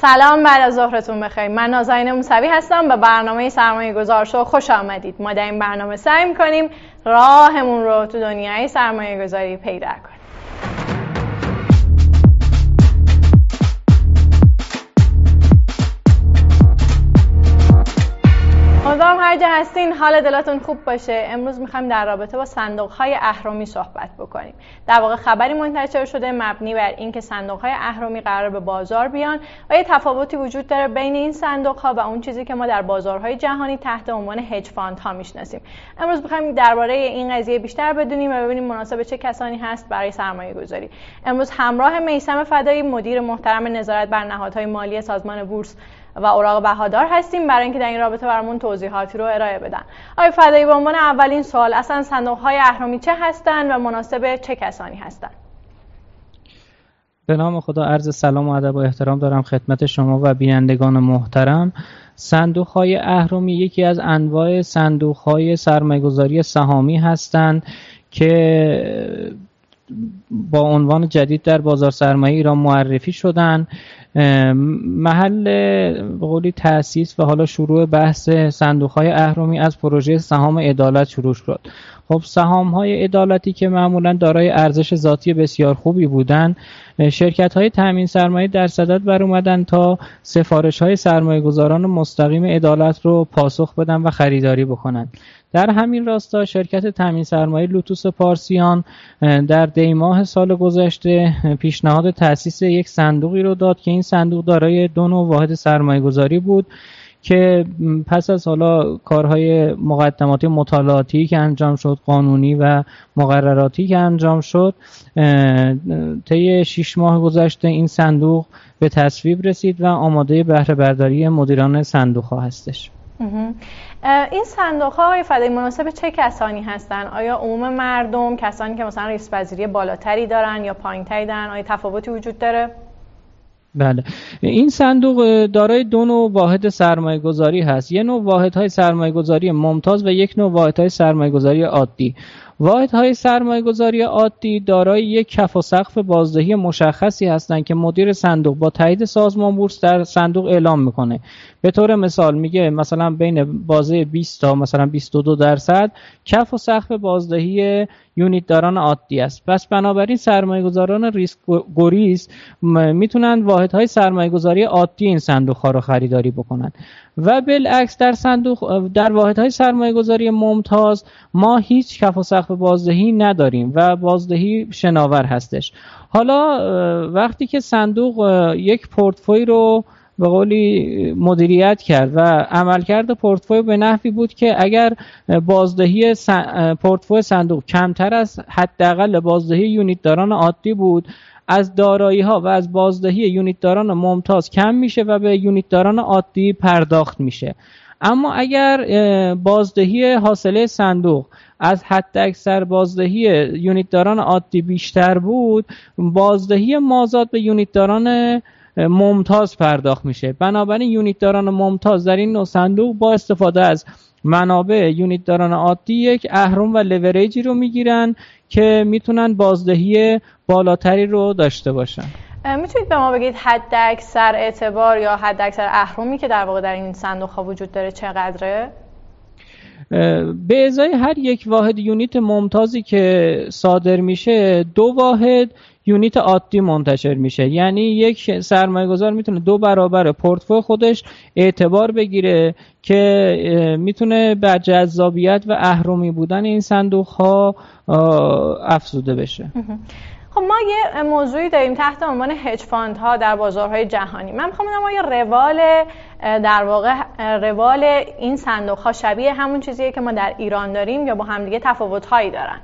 سلام بعد از ظهرتون بخیر. من نازنین موسوی هستم به برنامه سرمایه گذار شو خوش آمدید. ما در این برنامه سعی می‌کنیم راهمون رو تو دنیای سرمایه گذاری پیدا کنیم. هر جا هستین حال دلتون خوب باشه. امروز می‌خوایم در رابطه با صندوق های اهرمی صحبت بکنیم. در واقع خبری منتشر شده مبنی بر اینکه صندوق های اهرمی قرار به بازار بیان و یه تفاوتی وجود داره بین این صندوق ها و اون چیزی که ما در بازارهای جهانی تحت عنوان هج فاند ها می‌شناسیم. امروز می‌خوایم درباره این قضیه بیشتر بدونیم و ببینیم مناسب چه کسانی هست برای سرمایه گذاری امروز همراه میسم فدایی مدیر محترم نظارت بر نهادهای مالی سازمان بورس و اوراق بهادار هستیم برای اینکه در این رابطه برامون توضیحاتی رو ارائه بدن. آقای فدایی به عنوان اولین سوال اصلا صندوق های اهرامی چه هستند و مناسب چه کسانی هستند به نام خدا عرض سلام و ادب و احترام دارم خدمت شما و بینندگان محترم. صندوق های اهرامی یکی از انواع صندوق های سرمایه‌گذاری سهامی هستند که با عنوان جدید در بازار سرمایه ایران معرفی شدن محل قولی تاسیس و حالا شروع بحث صندوق های اهرمی از پروژه سهام عدالت شروع شد. خب سهام های عدالتی که معمولا دارای ارزش ذاتی بسیار خوبی بودند شرکت های تامین سرمایه در صدد بر اومدن تا سفارش های سرمایه گذاران مستقیم عدالت رو پاسخ بدن و خریداری بکنند در همین راستا شرکت تامین سرمایه لوتوس پارسیان در دیماه سال گذشته پیشنهاد تأسیس یک صندوقی رو داد که این صندوق دارای دو نوع واحد سرمایه گذاری بود که پس از حالا کارهای مقدماتی مطالعاتی که انجام شد قانونی و مقرراتی که انجام شد طی شیش ماه گذشته این صندوق به تصویب رسید و آماده بهره برداری مدیران صندوق ها هستش. این صندوق های فدای مناسب چه کسانی هستند آیا عموم مردم کسانی که مثلا ریسک پذیری بالاتری دارن یا پایینتری دارن؟ آیا تفاوتی وجود داره؟ بله. این صندوق دارای دو نوع واحد سرمایه گذاری هست. یه نوع واحد های سرمایه گذاری ممتاز و یک نوع واحد های سرمایه گذاری عادی. واحد های سرمایه گذاری عادی دارای یک کف و سقف بازدهی مشخصی هستند که مدیر صندوق با تایید سازمان بورس در صندوق اعلام می‌کنه. به طور مثال میگه مثلا بین بازه 20 تا مثلا 22 درصد کف و سقف بازدهی یونیت داران عادی است. پس بنابراین سرمایه گذاران ریسک گریز می‌تونن واحد های سرمایه گذاری عادی این صندوق ها رو خریداری بکنن و بالعکس در صندوق در واحد های سرمایه گذاری ممتاز ما هیچ کف و سقف بازدهی نداریم و بازدهی شناور هستش. حالا وقتی که صندوق یک پورتفوی رو به قولی مدیریت کرد و عملکرد پورتفوی به نحوی بود که اگر بازدهی پورتفوی صندوق کمتر از حداقل بازدهی یونیت داران عادی بود از دارایی ها و از بازدهی یونیت داران ممتاز کم میشه و به یونیت داران عادی پرداخت میشه. اما اگر بازدهی حاصله صندوق از حد اکثر بازدهی unit داران عادی بیشتر بود بازدهی مازاد به unit داران ممتاز پرداخت میشه. بنابراین unit داران ممتاز در این نوع صندوق با استفاده از منابع unit داران عادی یک اهرم و لوریجی رو می‌گیرن که می‌تونن بازدهی بالاتری رو داشته باشن می‌تونید به ما بگید حد اکثر اعتبار یا حد اکثر اهرمی که در واقع در این صندوق ها وجود داره چقدره؟ به ازای هر یک واحد unit ممتازی که صادر میشه دو واحد unit عادی منتشر میشه. یعنی یک سرمایه گذار می‌تونه دو برابر پورتفوی خودش اعتبار بگیره که می‌تونه به جذابیت و اهرمی بودن این صندوق ها افزوده بشه. خب ما یه موضوعی داریم تحت عنوان hedge fund ها در بازارهای جهانی. من می‌خوام بدونم آیا روال در واقع روال این صندوق ها شبیه همون چیزیه که ما در ایران داریم یا با همدیگه تفاوت هایی دارن؟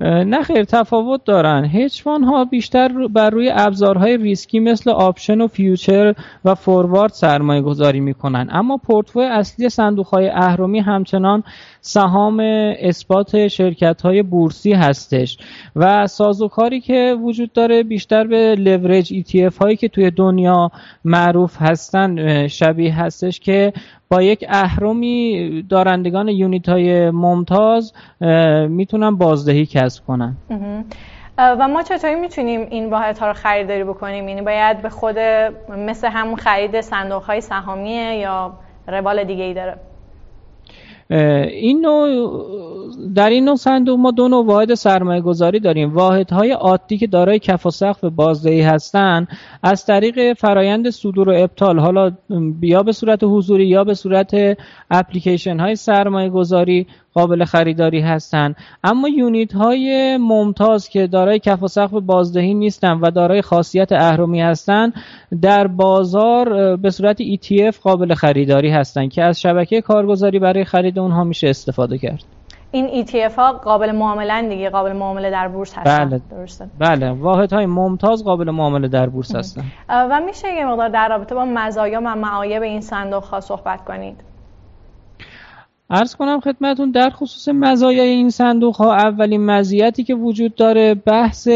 نه خیر تفاوت دارن. هج ها بیشتر بر روی ابزارهای ریسکی مثل option و future و forward سرمایه گذاری می‌کنن. اما پورتفوی اصلی صندوق های اهرمی همچنان سهام اثبات شرکت های بورسی هستش و سازوکاری که وجود داره بیشتر به لورج ETF هایی که توی دنیا معروف هستن شبیه هستش که با یک اهرمی دارندگان یونیت های ممتاز می‌تونن بازدهی کسب کنن. و ما چطوری می‌تونیم این واحد ها رو خریداری بکنیم؟ یعنی باید به خود مثل همون خرید صندوق های سهامیه یا روال دیگه ای داره؟ این نوع در این نوع صندوق ما دو نوع واحد سرمایه گذاری داریم. واحد های عادی که دارای کف و سقف بازدهی هستند از طریق فرایند صدور و ابطال حالا یا به صورت حضوری یا به صورت اپلیکیشن های سرمایه گذاری قابل خریداری هستند اما یونیت های ممتاز که دارای کف و سقف بازدهی نیستند و دارای خاصیت اهرمی هستند در بازار به صورت ETF قابل خریداری هستند که از شبکه کارگزاری برای خرید اونها میشه استفاده کرد. این ETF ها قابل معامله دیگه قابل معامله در بورس هستن. بله. درسته. بله. واحد های ممتاز قابل معامله در بورس هستن. و میشه یه مقدار در رابطه با مزایا و معایب این صندوق ها صحبت کنید. ارز کنم خدمتون در خصوص مزایای این صندوق ها اولین مزیتی که وجود داره بحث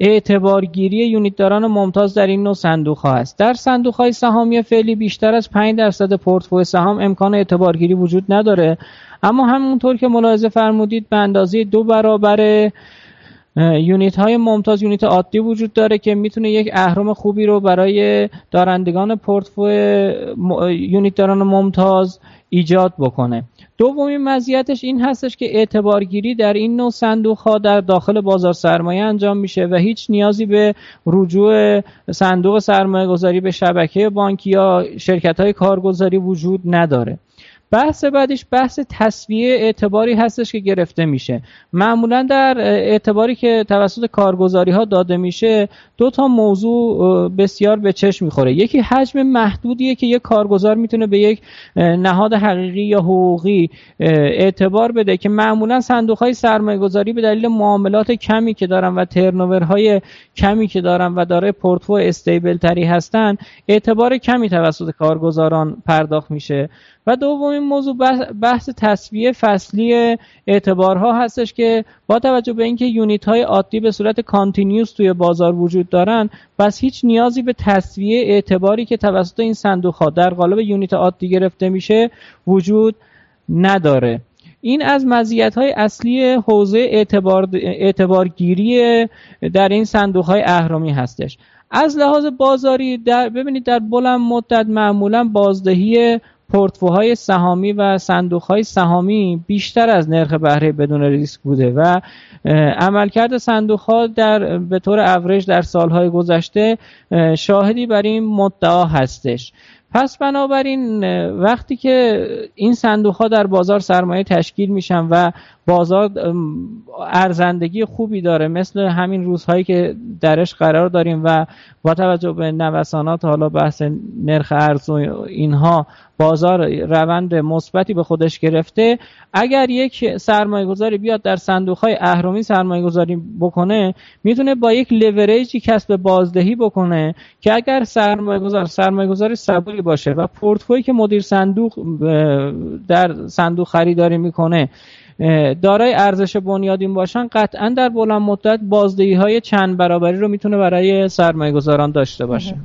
اعتبارگیری یونیتداران ممتاز در این نوع صندوق ها است. در صندوق های سهامی فعلی بیشتر از 5 درصد پورتفوی سهام امکان اعتبارگیری وجود نداره. اما همونطور که ملاحظه فرمودید به اندازه دو برابر یونیت های ممتاز یونیت عادی وجود داره که می‌تونه یک اهرم خوبی رو برای دارندگان پورتفوی یونیت داران ممتاز ایجاد بکنه. دومین مزیتش این هستش که اعتبارگیری در این نوع صندوق ها در داخل بازار سرمایه انجام میشه و هیچ نیازی به رجوع صندوق سرمایه گذاری به شبکه بانکی یا شرکت های کارگزاری وجود نداره. بحث بعدش بحث تصویه اعتباری هستش که گرفته میشه. معمولا در اعتباری که توسط کارگزاری ها داده میشه دو تا موضوع بسیار به چشم می‌خوره. یکی حجم محدودیه که یک کارگزار می‌تونه به یک نهاد حقیقی یا حقوقی اعتبار بده که معمولا صندوق های سرمایه گذاری به دلیل معاملات کمی که دارن و های کمی که دارن و داره پورتفو استیبل تری هستن اعتبار کمی توسط کارگزاران پرداخت میشه. و دومین موضوع بحث تصویه فصلی اعتبارها هستش که با توجه به اینکه یونیت های عادی به صورت کانتینیوس توی بازار وجود دارن پس هیچ نیازی به تصویه اعتباری که توسط این صندوق ها در قالب یونیت عادی گرفته میشه وجود نداره. این از مزیت های اصلی حوزه اعتبار اعتبارگیری در این صندوق های اهرامی هستش. از لحاظ بازاری در ببینید در بلند مدت معمولا بازدهی پورتفوهای سهامی و صندوقهای سهامی بیشتر از نرخ بهره بدون ریسک بوده و عملکرد صندوقها در به طور اوریج در سالهای گذشته شاهدی بر این مدعا هستش. پس بنابراین وقتی که این صندوق ها در بازار سرمایه تشکیل میشن و بازار ارزندگی خوبی داره. مثل همین روزهایی که درش قرار داریم و با توجه به نوسانات حالا بحث نرخ ارز و اینها بازار روند مثبتی به خودش گرفته. اگر یک سرمایه گذاری بیاد در صندوق های اهرمی سرمایه گذاری بکنه می‌تونه با یک لوریجی کسب بازدهی بکنه که اگر سرمایه گذار سرمایه گذاری صبوری باشه و پورتفوی که مدیر صندوق در صندوق خریداری می‌کنه دارای ارزش بنیادین باشن قطعا در بلند مدت بازدهی های چند برابری رو می‌تونه برای سرمایه گذاران داشته باشه.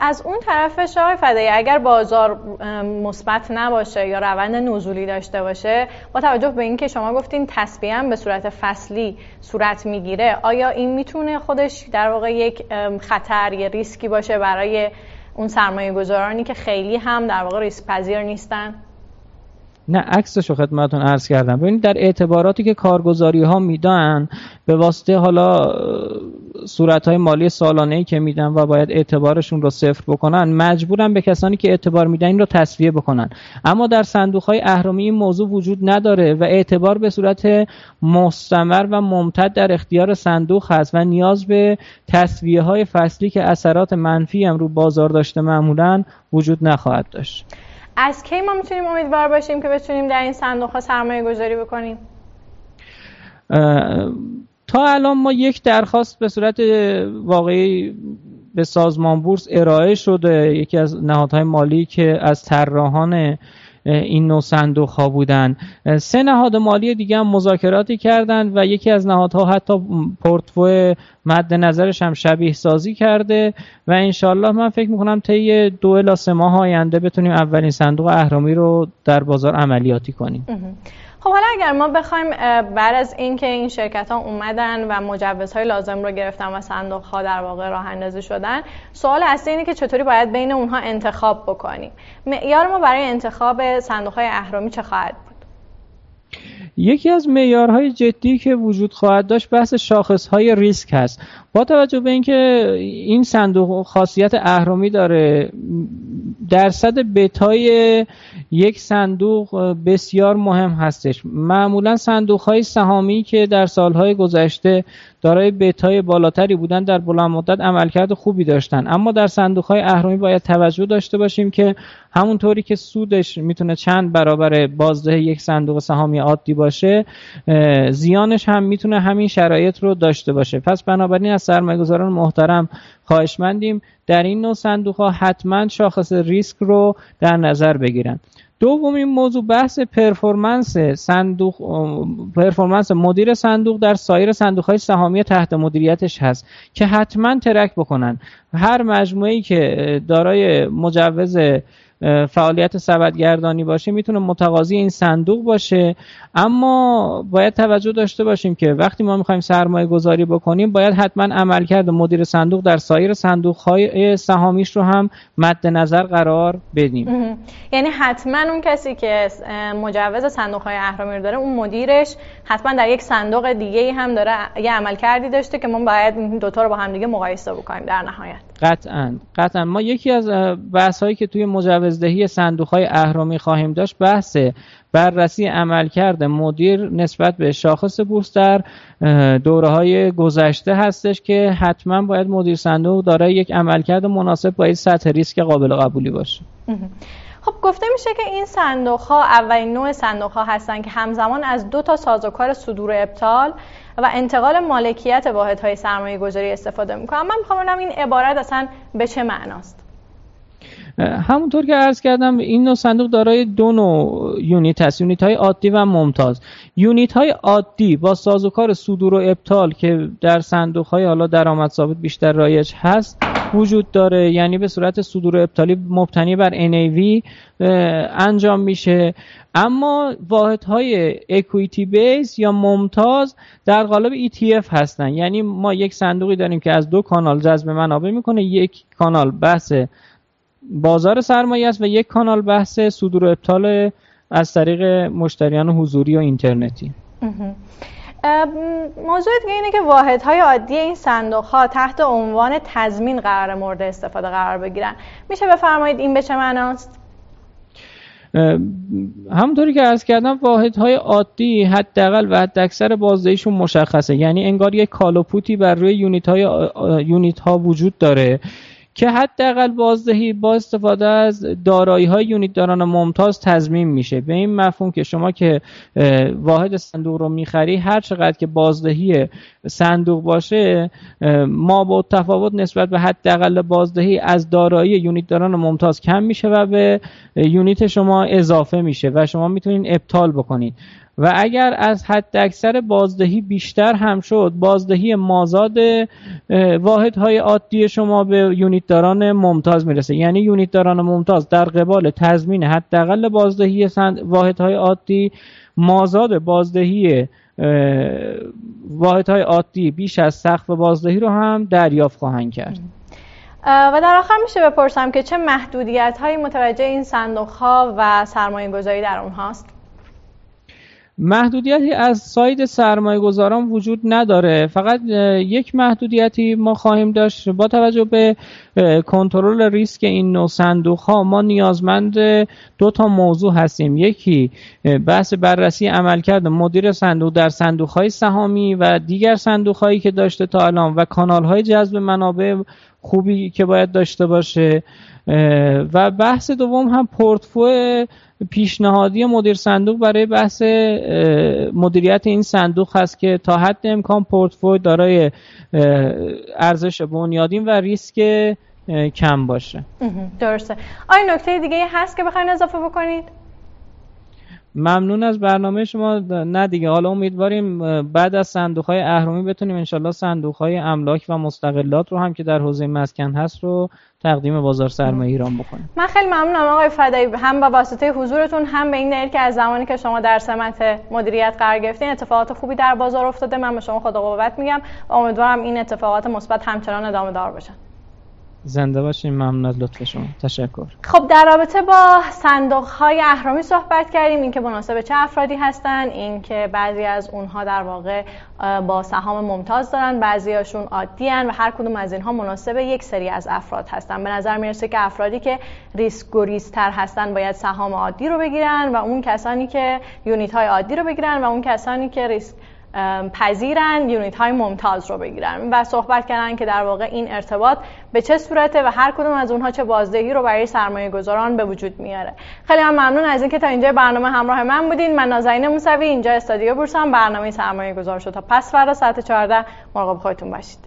از اون طرف آقای فدایی اگر بازار مثبت نباشه یا روند نزولی داشته باشه با توجه به اینکه شما گفتین تصفیه به صورت فصلی صورت می‌گیره آیا این می‌تونه خودش در واقع یک خطر یا ریسکی باشه برای اون سرمایه گذارانی که خیلی هم در واقع ریسک پذیر نیستن؟ نه عکسش رو خدمتتون عرض کردم. ببینید در اعتباراتی که کارگزاری ها میدن به واسطه حالا صورت های مالی سالانه ای که میدن و باید اعتبارشون رو صفر بکنن مجبورن به کسانی که اعتبار میدن این رو تصویه بکنن. اما در صندوق های اهرامی این موضوع وجود نداره و اعتبار به صورت مستمر و ممتد در اختیار صندوق هست و نیاز به تصویه های فصلی که اثرات منفی هم رو بازار داشته معمولا وجود نخواهد داشت. از کی ما می‌تونیم امیدوار باشیم که بتونیم در این صندوق ها سرمایه گذاری بکنیم؟ تا الان ما یک درخواست به صورت واقعی به سازمان بورس ارائه شده یکی از نهادهای مالی که از طراحان این نوع صندوق ها بودن سه نهاد مالی دیگه هم مذاکراتی کردند و یکی از نهادها حتی پورتفو مد نظرش هم شبیه سازی کرده و انشالله من فکر می‌کنم طی دو الا سه ماه آینده بتونیم اولین صندوق اهرامی رو در بازار عملیاتی کنیم. خب حالا اگر ما بخوایم بعد از اینکه این شرکت ها اومدن و مجوزهای لازم رو گرفتن و صندوق ها در واقع راه اندازی شدن سوال اصلی اینه که چطوری باید بین اونها انتخاب بکنیم؟ معیار ما برای انتخاب صندوق های اهرامی چه خواهد بود؟ یکی از معیارهای جدی که وجود خواهد داشت بحث شاخصهای ریسک هست. با توجه به اینکه این صندوق خاصیت اهرامی داره درصد بتای یک صندوق بسیار مهم هستش. معمولا صندوق های سهامی که در سالهای گذشته دارای بتای بالاتری بودن در بلند مدت عملکرد خوبی داشتن. اما در صندوق های اهرامی باید توجه داشته باشیم که همونطوری که سودش می‌تونه چند برابر بازده یک صندوق سهامی عادی باشه زیانش هم می‌تونه همین شرایط رو داشته باشه. پس بنابراین از سرمایه‌گذاران محترم خواهشمندیم در این نوع صندوق ها حتما شاخص ریسک رو در نظر بگیرن دومین موضوع بحث performance صندوق performance مدیر صندوق در سایر صندوق های سهامی تحت مدیریتش هست که حتما track بکنن. هر مجموعه که دارای مجوز فعالیت سبدگردانی باشه می‌تونه متقاضی این صندوق باشه. اما باید توجه داشته باشیم که وقتی ما می‌خوایم سرمایه گذاری بکنیم باید حتما عملکرد مدیر صندوق در سایر صندوق های سهامیش رو هم مد نظر قرار بدیم. یعنی حتما اون کسی که مجوز صندوق های اهرامی رو داره اون مدیرش حتما در یک صندوق دیگه هم داره یه عملکردی داشته که ما باید این دوتا رو با هم دیگه مقایسه بکنیم در نهایت. قطعا. قطعا. ما یکی از بحث هایی که توی مجوزدهی صندوق های اهرامی خواهیم داشت بحث بررسی عملکرد مدیر نسبت به شاخص بورس در دوره های گذشته هستش که حتما باید مدیر صندوق دارای یک عملکرد مناسب با این سطح ریسک قابل قبولی باشه. خب گفته میشه که این صندوق ها اولین نوع صندوق ها هستن که همزمان از دو تا سازوکار صدور ابطال و انتقال مالکیت واحد های سرمایه گذاری استفاده می‌کنم من می‌خوام این عبارت اصلا به چه معناست؟ همونطور که عرض کردم این نوع صندوق دارای دو نوع یونیت هست. یونیت های عادی و ممتاز. یونیت های عادی با سازوکار صدور و ابطال که در صندوق های حالا درآمد ثابت بیشتر رایج هست وجود داره. یعنی به صورت صدور و ابطالی مبتنی بر NAV انجام میشه. اما واحد های اکویتی بیس یا ممتاز در قالب ETF هستن. یعنی ما یک صندوقی داریم که از دو کانال جذب منابع می‌کنه یک کانال بحث بازار سرمایه است و یک کانال بحث صدور و ابطال از طریق مشتریان حضوری و اینترنتی. موضوع دیگه اینه که واحدهای عادی این صندوق ها تحت عنوان تضمین قرار مورد استفاده قرار بگیرن. میشه بفرمایید این به چه معناست؟ همونطوری که عرض کردم واحدهای عادی حداقل و اکثر بازدهیشون مشخصه. یعنی انگار یک کالوپوتی بر روی یونیت های یونیت ها وجود داره. که حداقل بازدهی با استفاده از دارایی های یونیت داران ممتاز تضمین میشه. به این مفهوم که شما که واحد صندوق رو می‌خری هر چقدر که بازدهی صندوق باشه ما با تفاوت نسبت به حداقل بازدهی از دارایی یونیت داران ممتاز کم میشه و به یونیت شما اضافه میشه و شما می‌تونید ابطال بکنید و اگر از حد اکثر بازدهی بیشتر هم شد بازدهی مازاد واحدهای عادی شما به یونیت داران ممتاز می‌رسه یعنی یونیت داران ممتاز در قبال تضمین حداقل بازدهی واحدهای عادی مازاد بازدهی واحدهای عادی بیش از سقف بازدهی رو هم دریافت خواهند کرد و در آخر میشه بپرسم که چه محدودیت هایی متوجه این صندوق ها و سرمایه گذاری در اونهاست؟ محدودیتی از ساید سرمایه گذاران وجود نداره. فقط یک محدودیتی ما خواهیم داشت با توجه به کنترل ریسک این نوع صندوق ها ما نیازمند دو تا موضوع هستیم. یکی بحث بررسی عملکرد مدیر صندوق در صندوق های سهامی و دیگر صندوق هایی که داشته تا الان و کانال های جذب منابع خوبی که باید داشته باشه. و بحث دوم هم پورتفوی پیشنهادی مدیر صندوق برای بحث مدیریت این صندوق هست که تا حد امکان پورتفوی دارای ارزش بنیادین و ریسک کم باشه. درسته. آیا نکته دیگه هست که بخواین اضافه بکنید؟ ممنون از برنامه شما. نه دیگه حالا امیدواریم بعد از صندوق های اهرامی بتونیم انشالله صندوق های املاک و مستقلات رو هم که در حوزه مسکن هست رو تقدیم بازار سرمایه ایران بکنیم. من خیلی ممنونم آقای فدایی. هم با واسطه حضورتون هم به این دلیل که از زمانی که شما در سمت مدیریت قرار گرفتین اتفاقات خوبی در بازار افتاده. من به شما خدا قوت میگم امیدوارم این اتفاقات مثبت همچنان ادامه دار باشن. زنده باشین ممنون از لطف شما. تشکر. خب در رابطه با صندوق های اهرامی صحبت کردیم اینکه مناسب چه افرادی هستن اینکه بعضی از اونها در واقع با سهام ممتاز دارن بعضیاشون عادی و هر کدوم از اینها مناسب یک سری از افراد هستن. به نظر می‌رسه که افرادی که ریسک گریزتر هستن باید سهام عادی رو بگیرن و اون کسانی که یونیت های عادی رو بگیرن و اون کسانی که ریسک پذیرن یونیت های ممتاز رو بگیرن. و صحبت کردن که در واقع این ارتباط به چه صورته و هر کدوم از اونها چه بازدهی رو برای سرمایه گذاران به وجود میاره. خیلی هم ممنون از اینکه تا اینجا برنامه همراه من بودین. من نازنین موسوی اینجا استادیو بورس برنامه سرمایه گذار شد تا پس فردا ساعت 14 مراقب خودتون باشید.